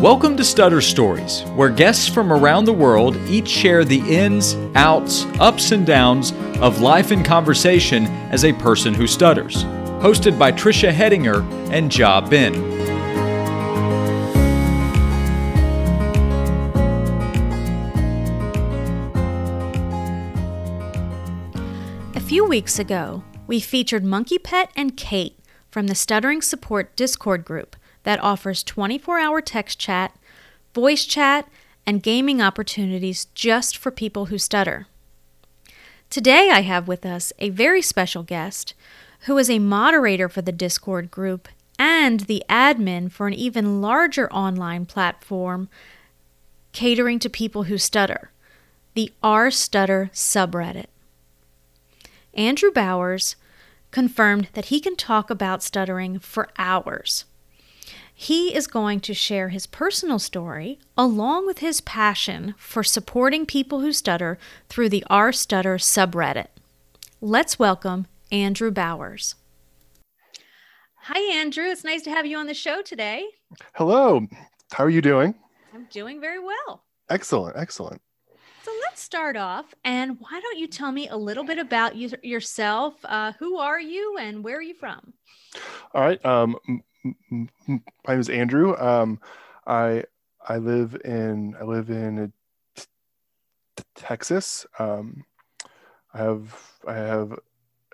Welcome to Stutter Stories, where guests from around the world each share the ins, outs, ups, and downs of life and conversation as a person who stutters. Hosted by Trisha Hedinger and Ja Bin. A few weeks ago, we featured Monkey Pet and Kate from the Stuttering Support Discord group that offers 24 hour text chat, voice chat, and gaming opportunities just for people who stutter. Today, I have with us a very special guest who is a moderator for the Discord group and the admin for an even larger online platform catering to people who stutter, the R Stutter subreddit. Andrew Bowers confirmed that he can talk about stuttering for hours. He is going to share his personal story along with his passion for supporting people who stutter through the R Stutter subreddit. Let's welcome Andrew Bowers. Hi, Andrew. It's nice to have you on the show today. Hello. How are you doing? I'm doing very well. Excellent. Excellent. So let's start off. And why don't you tell me a little bit about you, yourself? Uh, who are you and where are you from? All right. Um, my name is Andrew. Um, I I live in I live in t- Texas. Um, I have I have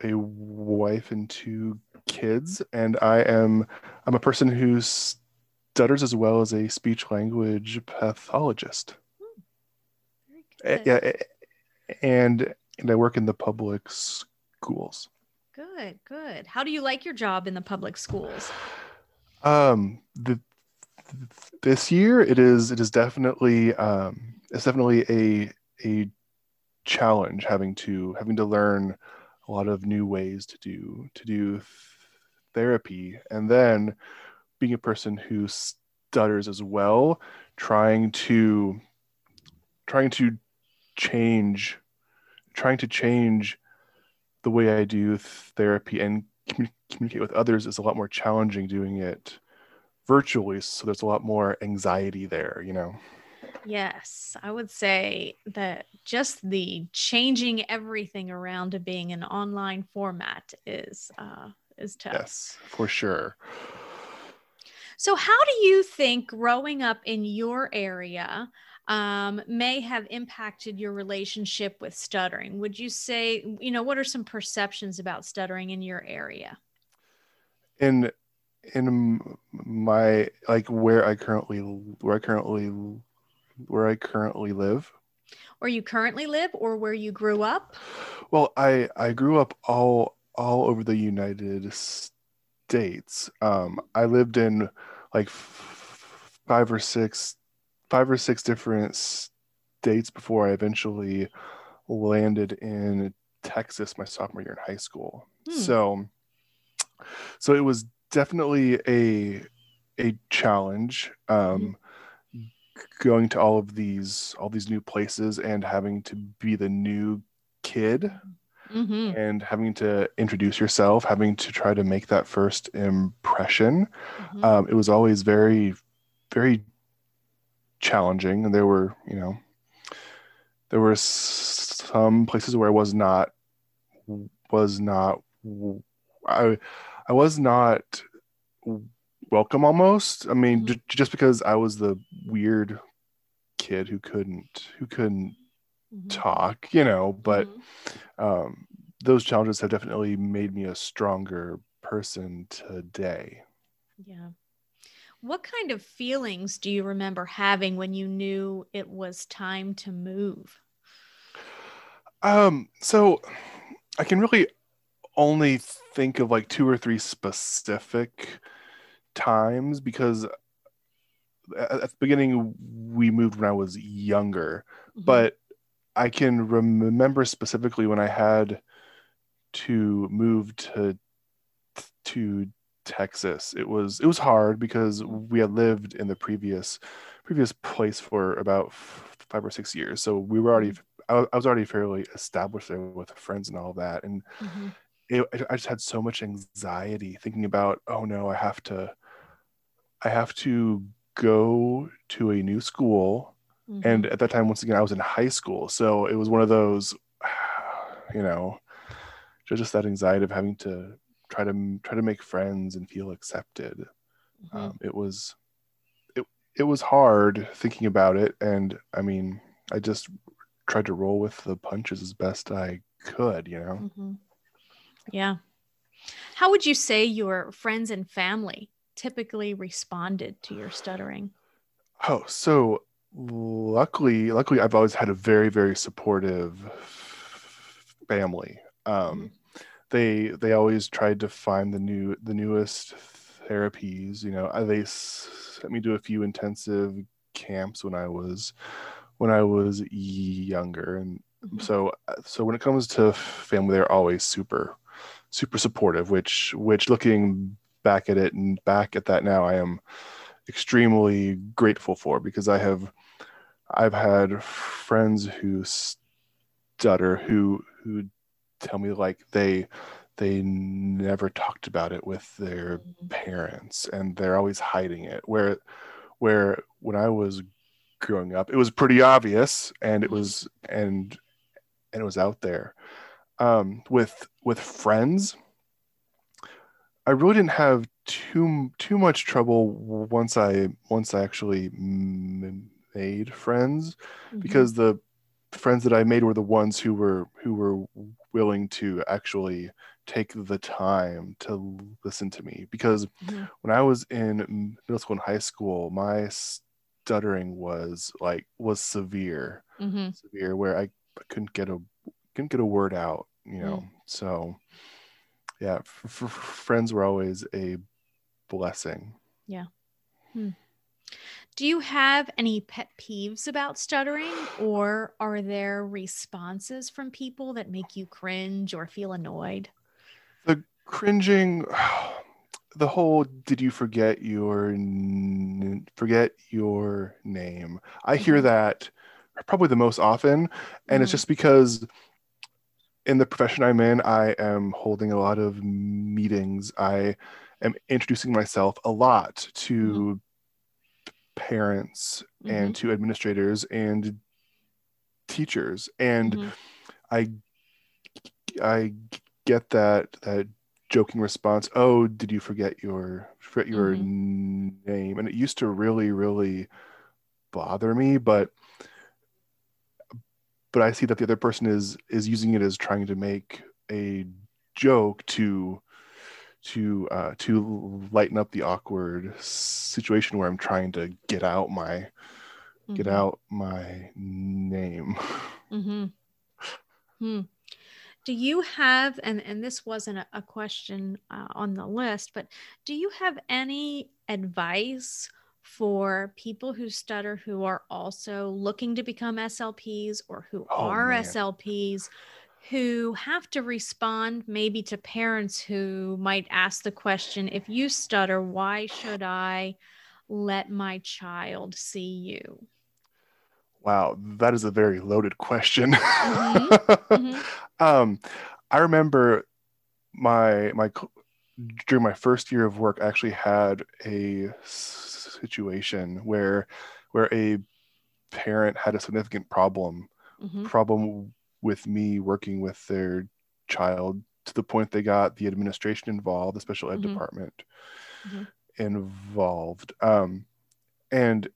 a wife and two kids, and I am I'm a person who stutters as well as a speech language pathologist. Hmm. Yeah, and and I work in the public schools. Good, good. How do you like your job in the public schools? Um, the, this year it is it is definitely um, it's definitely a a challenge having to having to learn a lot of new ways to do to do therapy. And then being a person who stutters as well trying to trying to change trying to change the way i do therapy and communicate with others is a lot more challenging doing it virtually so there's a lot more anxiety there you know? Yes i would say that just the changing everything around to being an online format is uh is tough. Yes for sure. So how do you think growing up in your area um, may have impacted your relationship with stuttering. Would you say, you know, what are some perceptions about stuttering in your area? In in my like where I currently where I currently where I currently live. Where you currently live or where you grew up? Well, I I grew up all all over the United States. Um, I lived in like five or six five or six different states before I eventually landed in Texas my sophomore year in high school. Hmm. So so it was definitely a a challenge um mm-hmm. going to all of these all these new places and having to be the new kid mm-hmm. and having to introduce yourself having to try to make that first impression mm-hmm. um, it was always very very challenging and there were you know there were some places where i was not was not i i was not welcome almost i mean mm-hmm. j- just because i was the weird kid who couldn't who couldn't mm-hmm. talk you know but mm-hmm. um those challenges have definitely made me a stronger person today yeah what kind of feelings do you remember having when you knew it was time to move? Um, so I can really only think of like two or three specific times because at the beginning we moved when I was younger, mm-hmm. but I can remember specifically when I had to move to to Texas. It was it was hard because we had lived in the previous previous place for about five or six years, so we were already I was already fairly established there with friends and all that, and mm-hmm. it, I just had so much anxiety thinking about oh no, I have to I have to go to a new school Mhm. and at that time once again i was in high school so it was one of those you know just that anxiety of having to try to try to make friends and feel accepted Mhm. um, it was it, it was hard thinking about it and i mean i just tried to roll with the punches as best i could you know Mhm. Yeah. How would you say your friends and family typically responded to your stuttering? Oh, so luckily, luckily, I've always had a very, very supportive family. Um, They they always tried to find the new the newest therapies. You know, Uh, they sent me to a few intensive camps when I was when I was younger, and Mhm. so uh, so when it comes to family, they're always super super supportive. Which which looking back at it and back at that now, I am extremely grateful for because I have I've had friends who stutter who who tell me like they they never talked about it with their Mhm. parents and they're always hiding it where where when I was growing up it was pretty obvious and it was and and it was out there um with with friends I really didn't have too too much trouble once I once I actually m- made friends Mhm. because the friends that I made were the ones who were who were willing to actually take the time to listen to me. Because Mhm. when I was in middle school and high school my stuttering was like was severe. Mhm. severe where I couldn't get a couldn't get a word out you know? So yeah f- f- friends were always a blessing Do you have any pet peeves about stuttering, or are there responses from people that make you cringe or feel annoyed? the cringing the whole did you forget your n- forget your name i hear Mhm. that probably the most often and it's Mhm. just because in the profession i'm in i am holding a lot of meetings i am introducing myself a lot to parents and to administrators and teachers and Mhm. I I get that that joking response. Oh, did you forget your forget your Mhm. name? And it used to really really bother me, but but I see that the other person is is using it as trying to make a joke to to uh, to lighten up the awkward situation where I'm trying to get out my get Mhm. out my name. Mm-hmm. Hmm. Do you have, and, and this wasn't a, a question uh, on the list, but do you have any advice for people who stutter who are also looking to become SLPs or who Oh, are man. SLPs who have to respond maybe to parents who might ask the question if you stutter, why should I let my child see you? Wow, that is a very loaded question. Mhm. um, I remember my my during my first year of work, I actually had a situation where where a parent had a significant problem Mhm. problem with me working with their child to the point they got the administration involved, the special ed Mhm. department Mhm. involved, um, and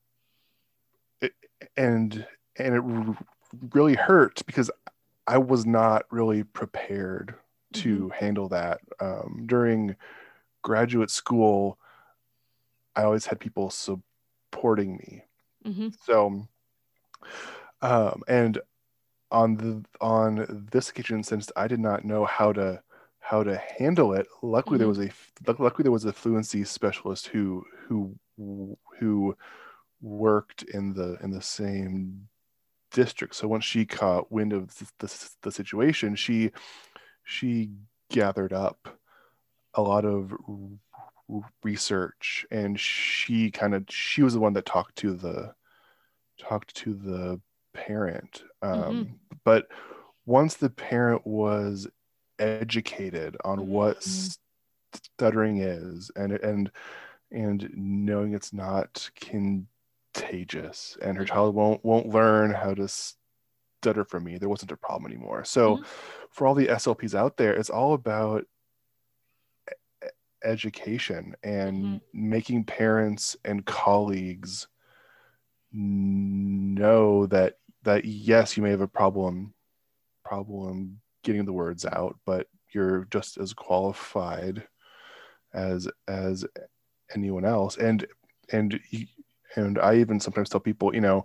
it, and and it really hurt because I was not really prepared to handle that. Um, during graduate school, I always had people supporting me. Mhm. So, um, and on the on this occasion, since I did not know how to how to handle it, luckily there Mhm. was a luckily there was a fluency specialist who who who worked in the in the same district. So once she caught wind of the, the, the situation, she she gathered up a lot of research and she kind of she was the one that talked to the talked to the parent um, but once the parent was educated on what Mhm. stuttering is and and and knowing it's not contagious and her child won't won't learn how to stutter from me there wasn't a problem anymore so Mhm. for all the slps out there it's all about education and making parents and colleagues know that that yes you may have a problem problem getting the words out but you're just as qualified as as anyone else. And and and i even sometimes tell people you know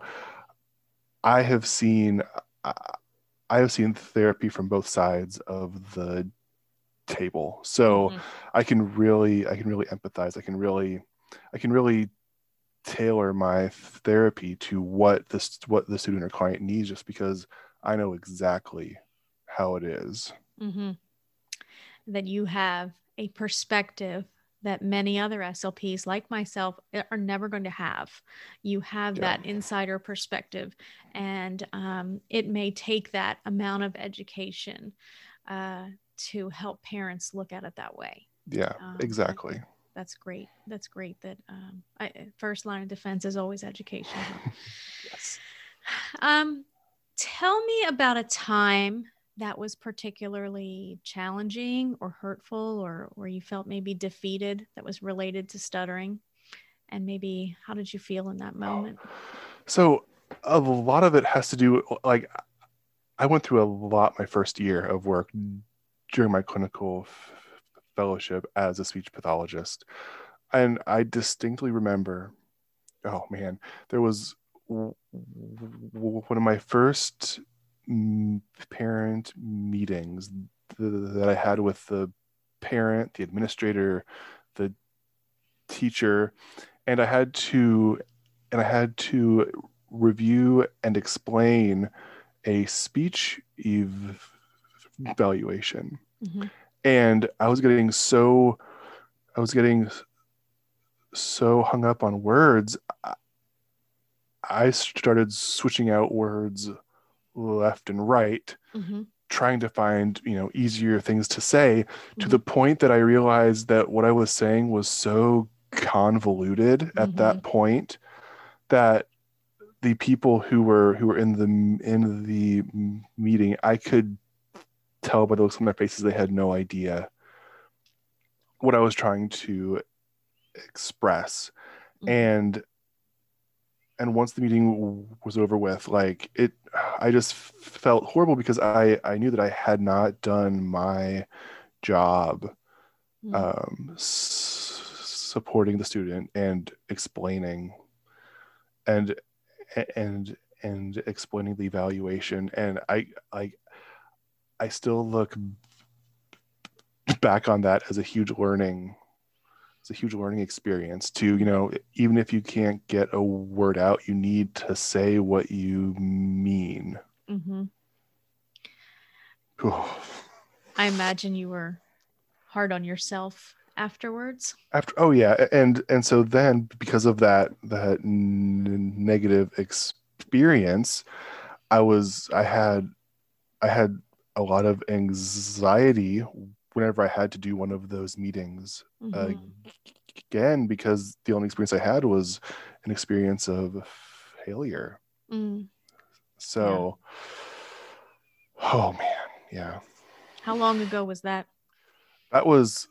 i have seen i have seen therapy from both sides of the table. So Mhm. i can really i can really empathize. I can really i can really tailor my therapy to what this what the student or client needs just because i know exactly how it is hmm That you have a perspective that many other SLPs, like myself, eh, are never going to have. You have Yeah. that insider perspective, and um, it may take that amount of education uh, to help parents look at it that way. yeah Um, exactly That's great. That's great. That um, I, first line of defense is always education. yes Um, tell me about a time that was particularly challenging or hurtful, or where you felt maybe defeated that was related to stuttering, and maybe how did you feel in that moment? So a lot of it has to do like I went through a lot my first year of work during my clinical fellowship as a speech pathologist. And I distinctly remember, oh man, there was one of my first mm, parent meetings th- that I had with the parent, the administrator, the teacher, and I had to and I had to review and explain a speech ev- evaluation. Mhm. And I was getting so I was getting so hung up on words. I- started switching out words left and right, Mhm. trying to find, you know, easier things to say to Mhm. the point that I realized that what I was saying was so convoluted at that point that the people who were who were in the in the meeting, I could tell by the looks on their faces they had no idea what I was trying to express. Mhm. And and once the meeting was over with, like it, I just felt horrible because I I knew that I had not done my job Mhm. um, s- supporting the student and explaining and and and explaining the evaluation and i i i still look back on that as a huge learning it's a huge learning experience to you know even if you can't get a word out you need to say what you mean mm-hmm. I imagine you were hard on yourself afterwards. after oh yeah and and so then because of that that n- negative experience i was i had i had a lot of anxiety whenever i had to do one of those meetings Mhm. again because the only experience i had was an experience of failure. Mm. so oh man yeah. How long ago was that? that was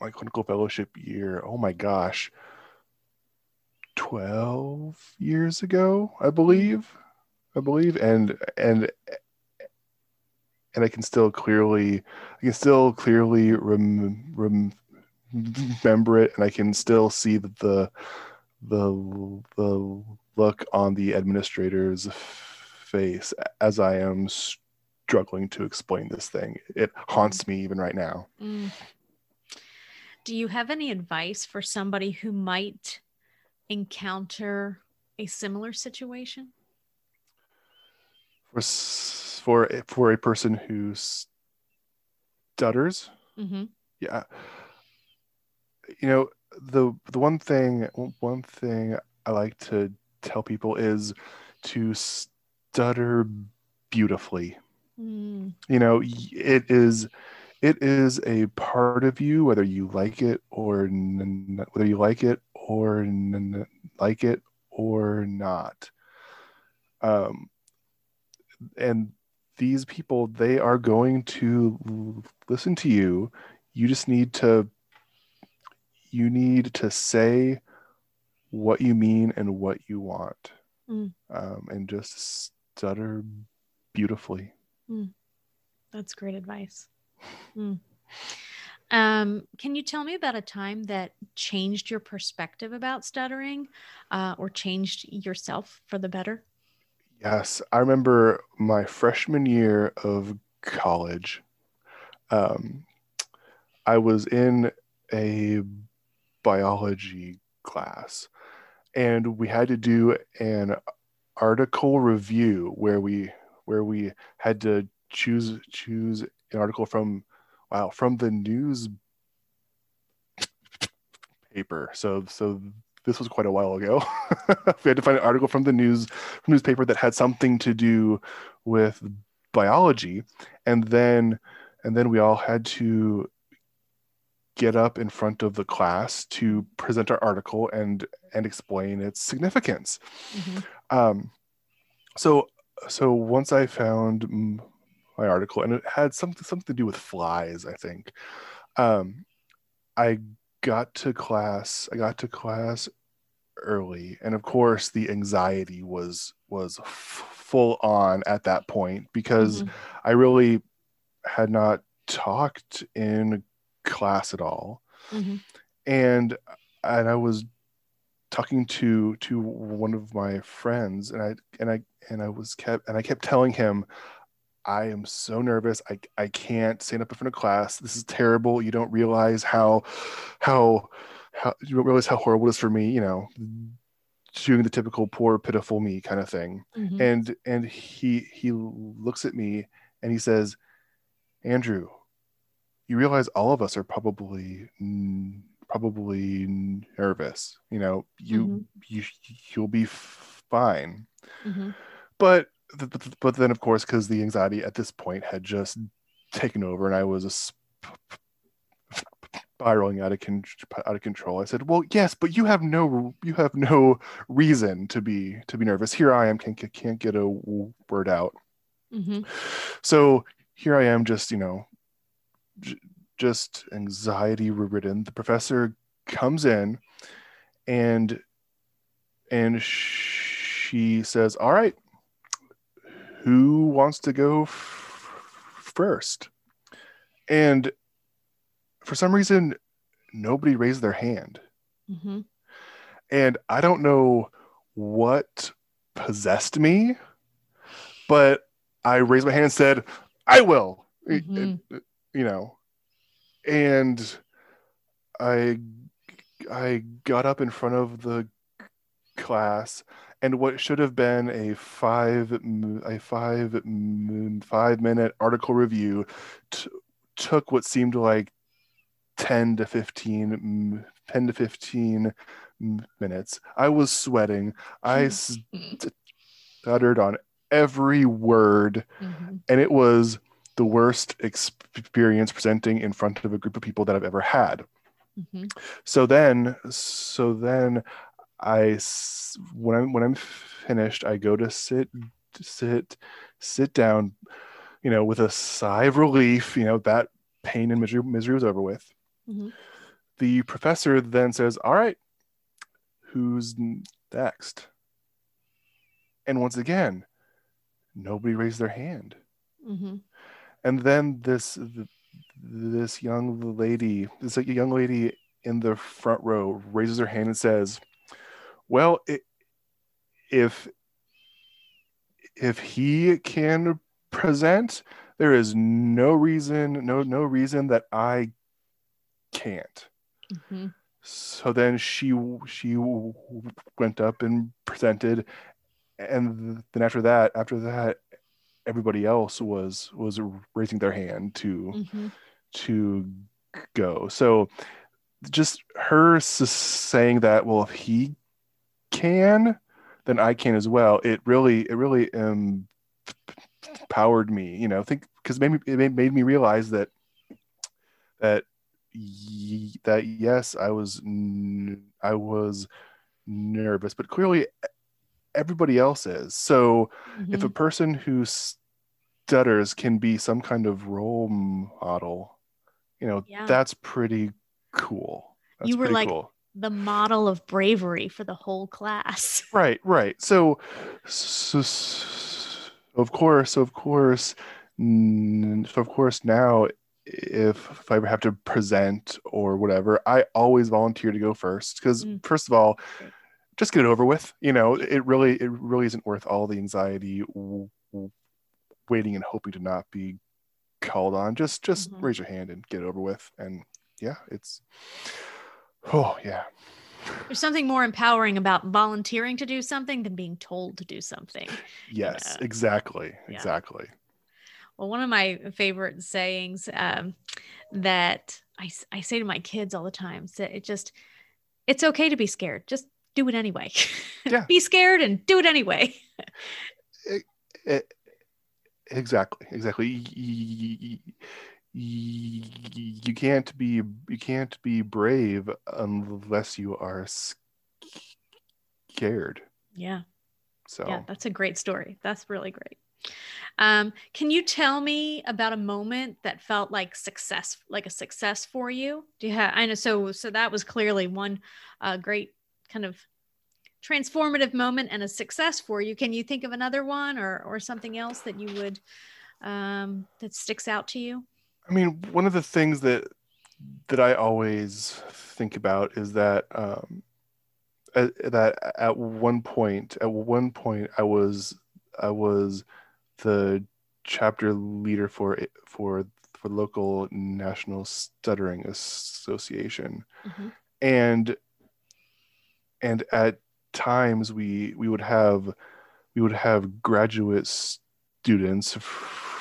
my clinical fellowship year. Oh my gosh. 12 years ago i believe. I believe. And and and i can still clearly i can still clearly rem, rem, remember it and i can still see the the the, look on the administrator's face as i am struggling to explain this thing it haunts me even right now Mm. Do you have any advice for somebody who might encounter a similar situation? For for a- for a person who stutters Mm-hmm. yeah you know the the one thing one thing i like to tell people is to stutter beautifully Mm. you know it is it is a part of you, whether you like it or n- whether you like it or n- like it or not. Um, and these people, they are going to listen to you. You just need to, you need to say what you mean and what you want, Mm. um, and just stutter beautifully. That's great advice. Mm. Um, can you tell me about a time that changed your perspective about stuttering uh, or changed yourself for the better? Yes, I remember my freshman year of college. Um, I was in a biology class, and we had to do an article review where we where we had to choose choose an article from wow from the news paper. So so this was quite a while ago. we had to find an article from the news newspaper that had something to do with biology, and then and then we all had to get up in front of the class to present our article and and explain its significance. Mhm. Um, so so once I found my article, and it had something something to do with flies, I think. Um, I got to class. I got to class early, and of course, the anxiety was was f- full on at that point because Mhm. I really had not talked in class at all Mhm. and and I was talking to to one of my friends and I and I and I was kept and I kept telling him I am so nervous I I can't stand up in front of class this is terrible you don't realize how how how you don't realize how horrible it is for me you know doing the typical poor pitiful me kind of thing Mhm. and and he he looks at me and he says andrew you realize all of us are probably probably nervous you know you Mhm. you you'll be fine Mhm. but but then of course because the anxiety at this point had just taken over and i was spiraling out of con- out of control i said well yes but you have no you have no reason to be to be nervous. Here i am can't get- can't get a word out. Mhm. so here i am just you know j- just anxiety ridden the professor comes in and and she says all right who wants to go f- first and for some reason nobody raised their hand Mhm. and i don't know what possessed me but i raised my hand and said i will Mhm. you know and i i got up in front of the class and what should have been a five a five five minute article review t- took what seemed like 10 to 15 10 to 15 minutes i was sweating i stuttered on every word Mhm. and it was the worst experience presenting in front of a group of people that I've ever had. Mhm. So then, so then, I when I'm when I'm finished, I go to sit, sit, sit down, you know, with a sigh of relief. You know that pain and misery misery was over with. Mhm. The professor then says, "All right, who's next?" And once again, nobody raised their hand Mhm. and then this this young lady this like young lady in the front row raises her hand and says well if if he can present there is no reason no no reason that i can't Mhm. so then she she went up and presented and then after that after that everybody else was was raising their hand to Mhm. to go so just her saying that well if he can then i can as well it really it really um empowered me you know think because maybe it made, me realize that that that yes, I was I was nervous, but clearly everybody else is. So if a Mhm. person who stutters can be some kind of role model, you know, Yeah. that's pretty cool. That's You were like- cool. The model of bravery for the whole class. Right, right. So, so, so of course, of course, so of course now if, if I ever have to present or whatever, I always volunteer to go first because Mm. first of all, just get it over with. You know, it really it really isn't worth all the anxiety waiting and hoping to not be called on. Just just Mhm. raise your hand and get it over with. And yeah, it's oh yeah. There's something more empowering about volunteering to do something than being told to do something. Yes, Yeah. exactly. Yeah. Exactly. Well, one of my favorite sayings um, that I say to my kids all the time, so it just, it's okay to be scared. Just do it anyway. Yeah. be scared and do it anyway. E- exactly exactly Y- y- y- y- you can't be you can't be brave unless you are scared Yeah. so Yeah. That's a great story. That's really great. Um, can you tell me about a moment that felt like success, like a success for you? Do you have, I know, so, so that was clearly one uh, great kind of transformative moment and a success for you. Can you think of another one or, or something else that you would, um, that sticks out to you? I mean one of the things that that i always think about is that um uh, that at one point at one point i was i was the chapter leader for for for local national stuttering association Mhm. and and at times we we would have we would have graduate students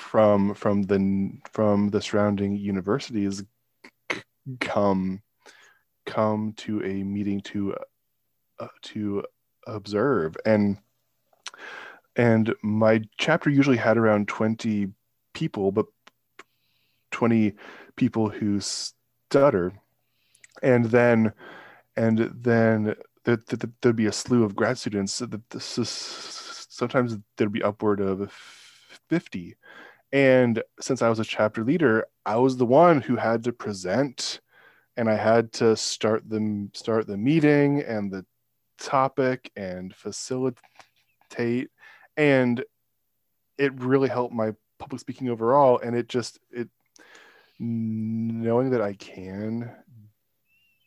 from from the from the surrounding universities come come to a meeting to uh, to observe. And and my chapter usually had around 20 people but 20 people who stutter. And then and then there, there, there'd be a slew of grad students sometimes there'd be upward of 50 and since i was a chapter leader i was the one who had to present and i had to start the start the meeting and the topic and facilitate and it really helped my public speaking overall and it just it knowing that i can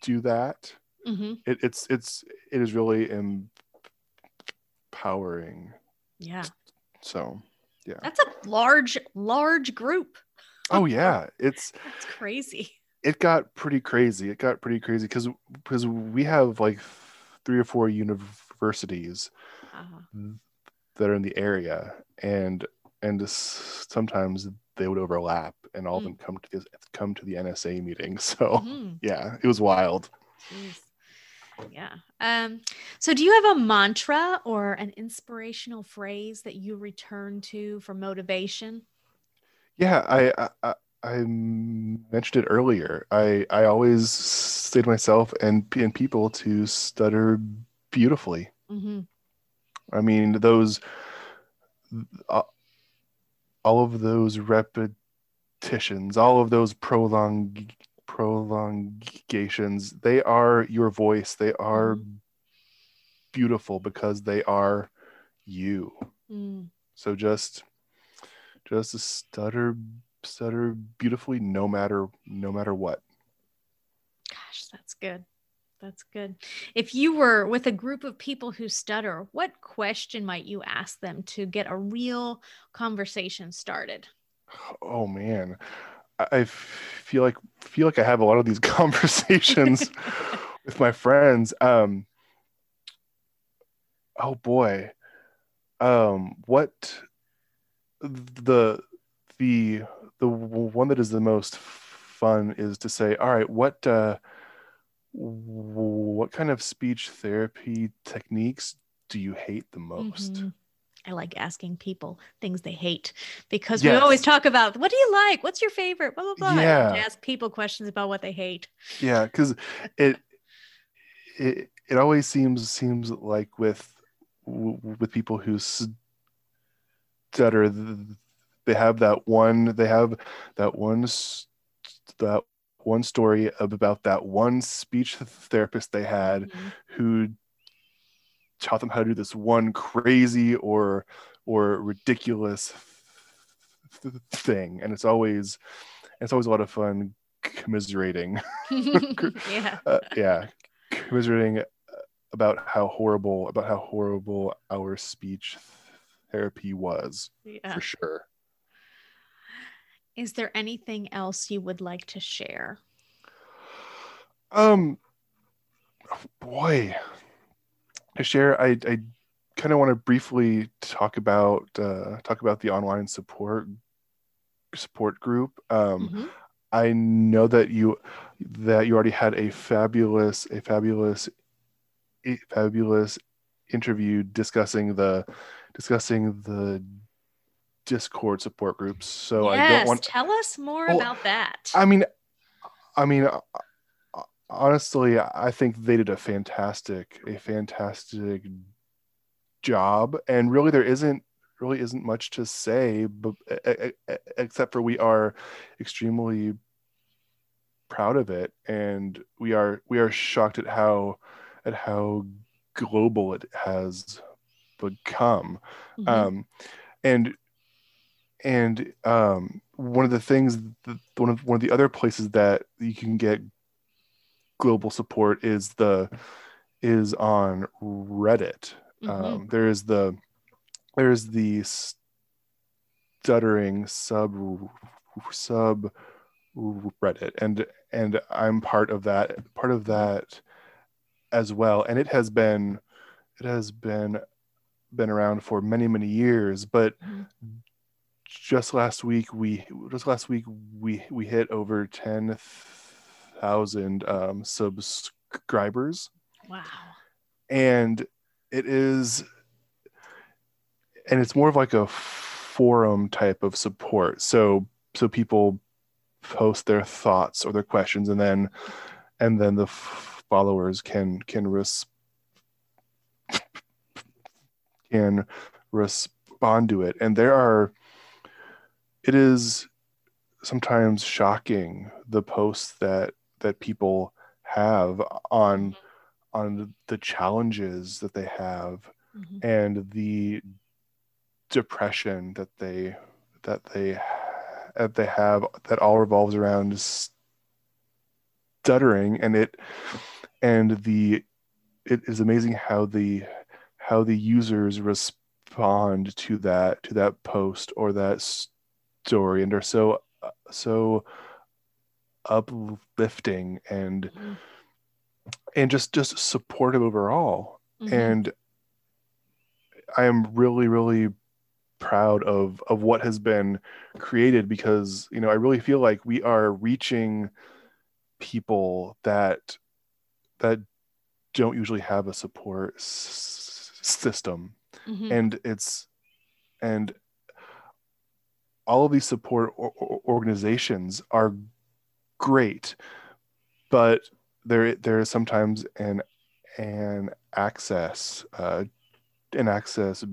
do that Mm-hmm. it, it's it's it is really empowering Yeah. so That's a large, large group. oh yeah it's That's crazy. it got pretty crazy it got pretty crazy because because we have like three or four universities Uh-huh. that are in the area and and s- sometimes they would overlap and all of Mm. them come to this come to the nsa meeting so Mhm. yeah it was wild Jeez. Yeah. Um, so do you have a mantra or an inspirational phrase that you return to for motivation? Yeah, I, I I mentioned it earlier. I I always say to myself and and people to stutter beautifully. Mm-hmm. I mean those uh, all of those repetitions, all of those prolong prolongations, they are your voice. They are beautiful because they are you. Mm. So just just stutter stutter beautifully no matter no matter what. Gosh, that's good. That's good. If you were with a group of people who stutter, what question might you ask them to get a real conversation started? Oh man. I, feel like feel like I have a lot of these conversations with my friends. Um oh boy. Um what the the the one that is the most fun is to say, all right, what uh what kind of speech therapy techniques do you hate the most? Mhm. I like asking people things they hate because we always talk about what do you like? What's your favorite? Blah blah blah. I like ask people questions about what they hate. yeah because it it it always seems seems like with with people who stutter th- they have that one they have that one that one story about that one speech therapist they had Mhm. who taught them how to do this one crazy or or ridiculous th- thing and it's always it's always a lot of fun commiserating yeah. uh, yeah commiserating about how horrible about how horrible our speech therapy was Yeah. for sure Is there anything else you would like to share? um boy share i i kind of want to briefly talk about uh talk about the online support support group um Mhm. I know that you that you already had a fabulous a fabulous a fabulous interview discussing the discussing the Discord support groups. So I don't want to Tell us more about that. I mean I mean honestly I think they did a fantastic a fantastic job. And really there isn't really isn't much to say but except for we are extremely proud of it. And we are we are shocked at how at how global it has become. Mhm. um and and um one of the things that, one of one of the other places that you can get global support is the is on reddit Mhm. um there is the there's the stuttering sub sub reddit and and i'm part of that part of that as well and it has been it has been been around for many many years but Mhm. just last week we just last week we we hit over 10,000 um subscribers. Wow. and it is and it's more of like a forum type of support. So so people post their thoughts or their questions and then and then the f- followers can can res- can respond to it. And there are it is sometimes shocking the posts that that people have on on the challenges that they have Mhm. and the depression that they that they that they have that all revolves around stuttering and it and the it is amazing how the how the users respond to that to that post or that story and are so so uplifting and Mhm. and just just supportive overall Mhm. and i am really really proud of of what has been created because you know i really feel like we are reaching people that that don't usually have a support s- system Mhm. and it's and all of these support or, or- organizations are great but there there is sometimes an an access uh an access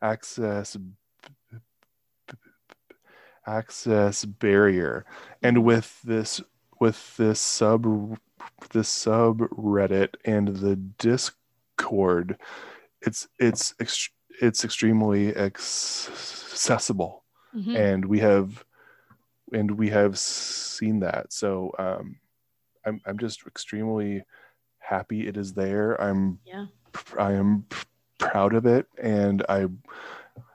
access access barrier and with this with this sub this subreddit and the discord it's it's ex- it's extremely ex- accessible Mhm. and we have and we have seen that so um i'm i'm just extremely happy it is there i'm Yeah. i am proud of it and i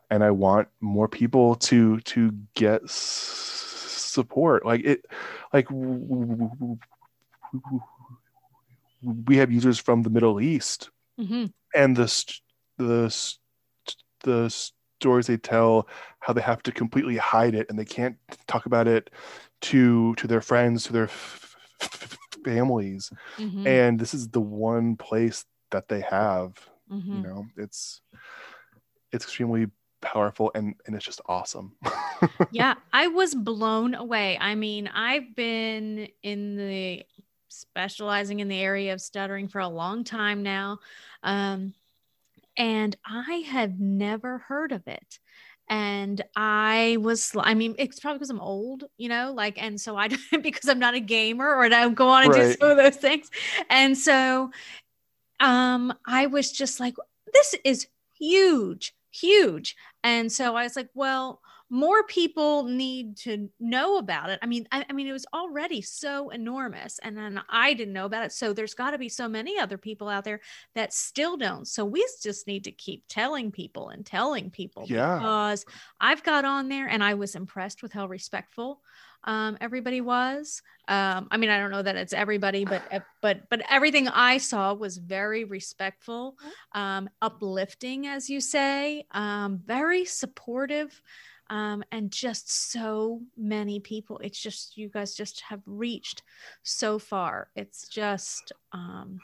and i want more people to to get s- support like it like we have users from the middle east Mhm. and the the st- the stories they tell how they have to completely hide it and they can't talk about it to to their friends to their f- f- families Mhm. and this is the one place that they have you Mhm. know it's it's extremely powerful and and it's just awesome yeah, I was blown away. I mean, I've been in the specializing in the area of stuttering for a long time now. Um, and I had never heard of it. And I was, I mean, it's probably because I'm old, you know, like, and so I, because I'm not a gamer or I don't go on and do some of those things. And so um, I was just like, this is huge, huge. And so I was like, well, more people need to know about it. I mean, I, I mean, it was already so enormous, and then I didn't know about it. So there's got to be so many other people out there that still don't. So we just need to keep telling people and telling people Yeah. because I've got on there and I was impressed with how respectful um, everybody was. Um, I mean, I don't know that it's everybody, but but but everything I saw was very respectful, um, uplifting, as you say, um, very supportive, um, and just so many people. It's just you guys just have reached so far. It's just, um,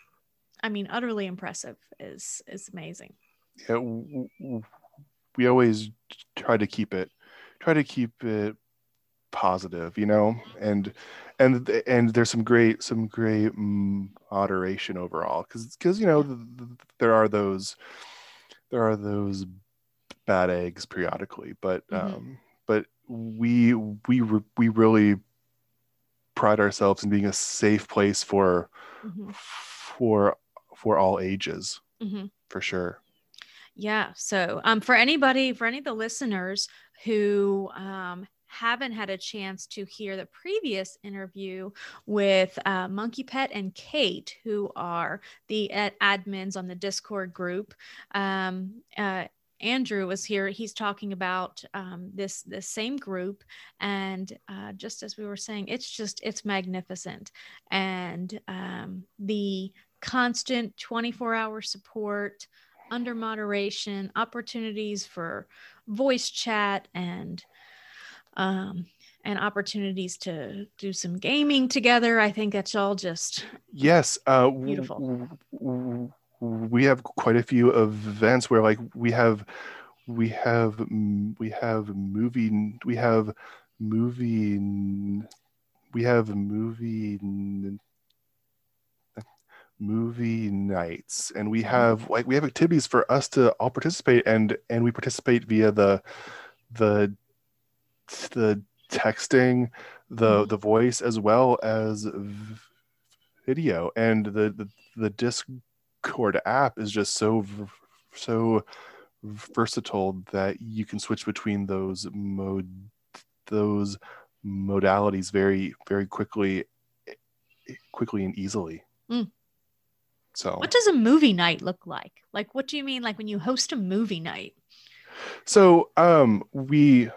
I mean, utterly impressive. is is amazing. yeah, we always try to keep it try to keep it positive you know and and and there's some great some great moderation overall because because you know th- th- there are those there are those bad eggs periodically but Mhm. um but we we re- we really pride ourselves in being a safe place for Mhm. for for all ages Mhm. for sure Yeah. So, um, for anybody, for any of the listeners who um, haven't had a chance to hear the previous interview with uh, Monkey Pet and Kate, who are the ad- admins on the Discord group, um, uh, Andrew was here. He's talking about um, this this same group, and uh, just as we were saying, it's just it's magnificent, and um, the constant twenty four hour support under moderation, opportunities for voice chat and um and opportunities to do some gaming together. I think that's all just Yes, uh, Beautiful. w- w- we have quite a few events where, like, we have, we have, we have movie, we have movie, we have movie, movie nights, and we have like we have activities for us to all participate, and and we participate via the, the, the texting, the Mhm. the voice as well as video. And the, the the discord app is just so so versatile that you can switch between those mode those modalities very very quickly quickly and easily Mm. so what does a movie night look like? Like what do you mean like when you host a movie night? So um we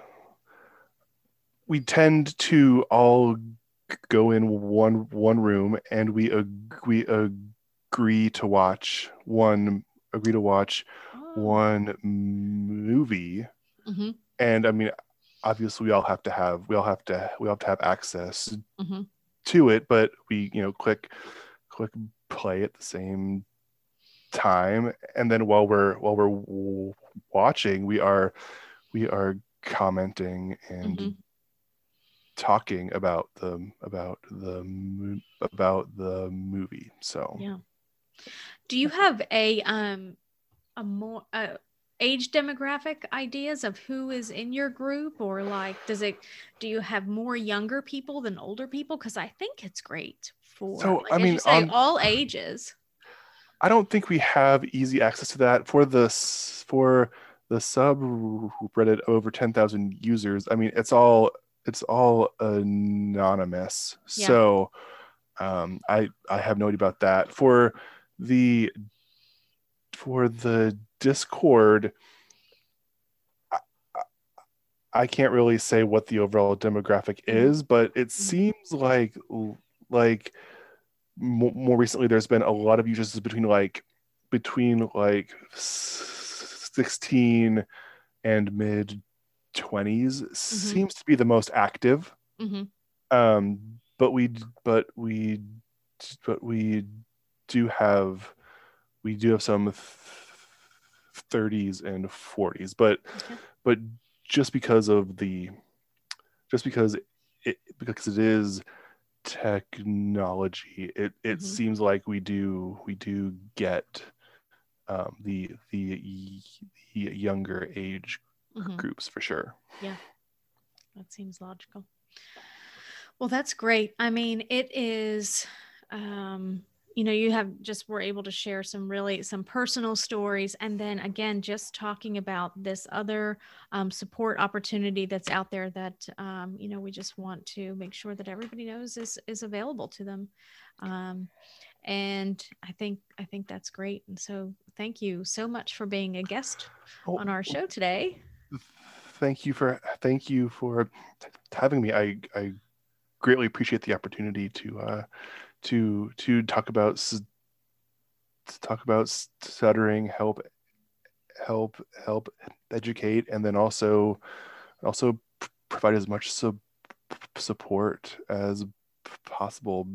we tend to all go in one one room and we ag- we agree to watch one agree to watch Oh. one movie Mhm, and I mean obviously we all have to have we all have to we all have to have access mhm. to it but we you know click click play at the same time and then while we're while we're w- watching we are we are commenting and Mhm. talking about the about the about the movie so Yeah. Do you have a um a more uh, age demographic ideas of who is in your group or like does it do you have more younger people than older people because I think it's great for So, like, I mean, say, on- all ages. I don't think we have easy access to that for the for the subreddit over 10,000 users. I mean, it's all it's all anonymous. Yeah. So um, I I have no idea about that. For the for the Discord I, can't really say what the overall demographic Mhm. is, but it seems like like mo- more recently there's been a lot of users between like between like 16 and mid 20s seems to be the most active. Hmm um but we but we but we do have we do have some th- 30s and 40s, but Okay. but just because of the just because it because it is technology, it it Mhm. seems like we do we do get um, the the the younger age Mhm. groups for sure. Yeah that seems logical. Well, that's great. I mean, it is, um, you know, you have just were able to share some really some personal stories, and then again, just talking about this other um, support opportunity that's out there that um, you know we just want to make sure that everybody knows is is available to them. Um, and I think I think that's great. And so, thank you so much for being a guest Oh, on our show today. thank you for thank you for t- having me i i greatly appreciate the opportunity to uh to to talk about to talk about stuttering help help help educate and then also also provide as much sub- support as possible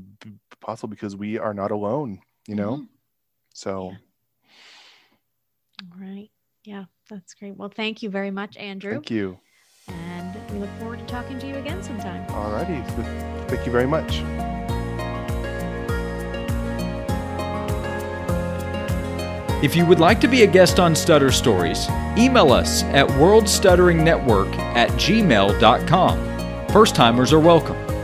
possible because we are not alone you know Mhm. so Yeah. All right. Yeah, that's great. Well, thank you very much, Andrew. thank you And we look forward to talking to you again sometime. alrighty thank you very much If you would like to be a guest on Stutter Stories, email us at worldstutteringnetwork at gmail.com. First timers are welcome.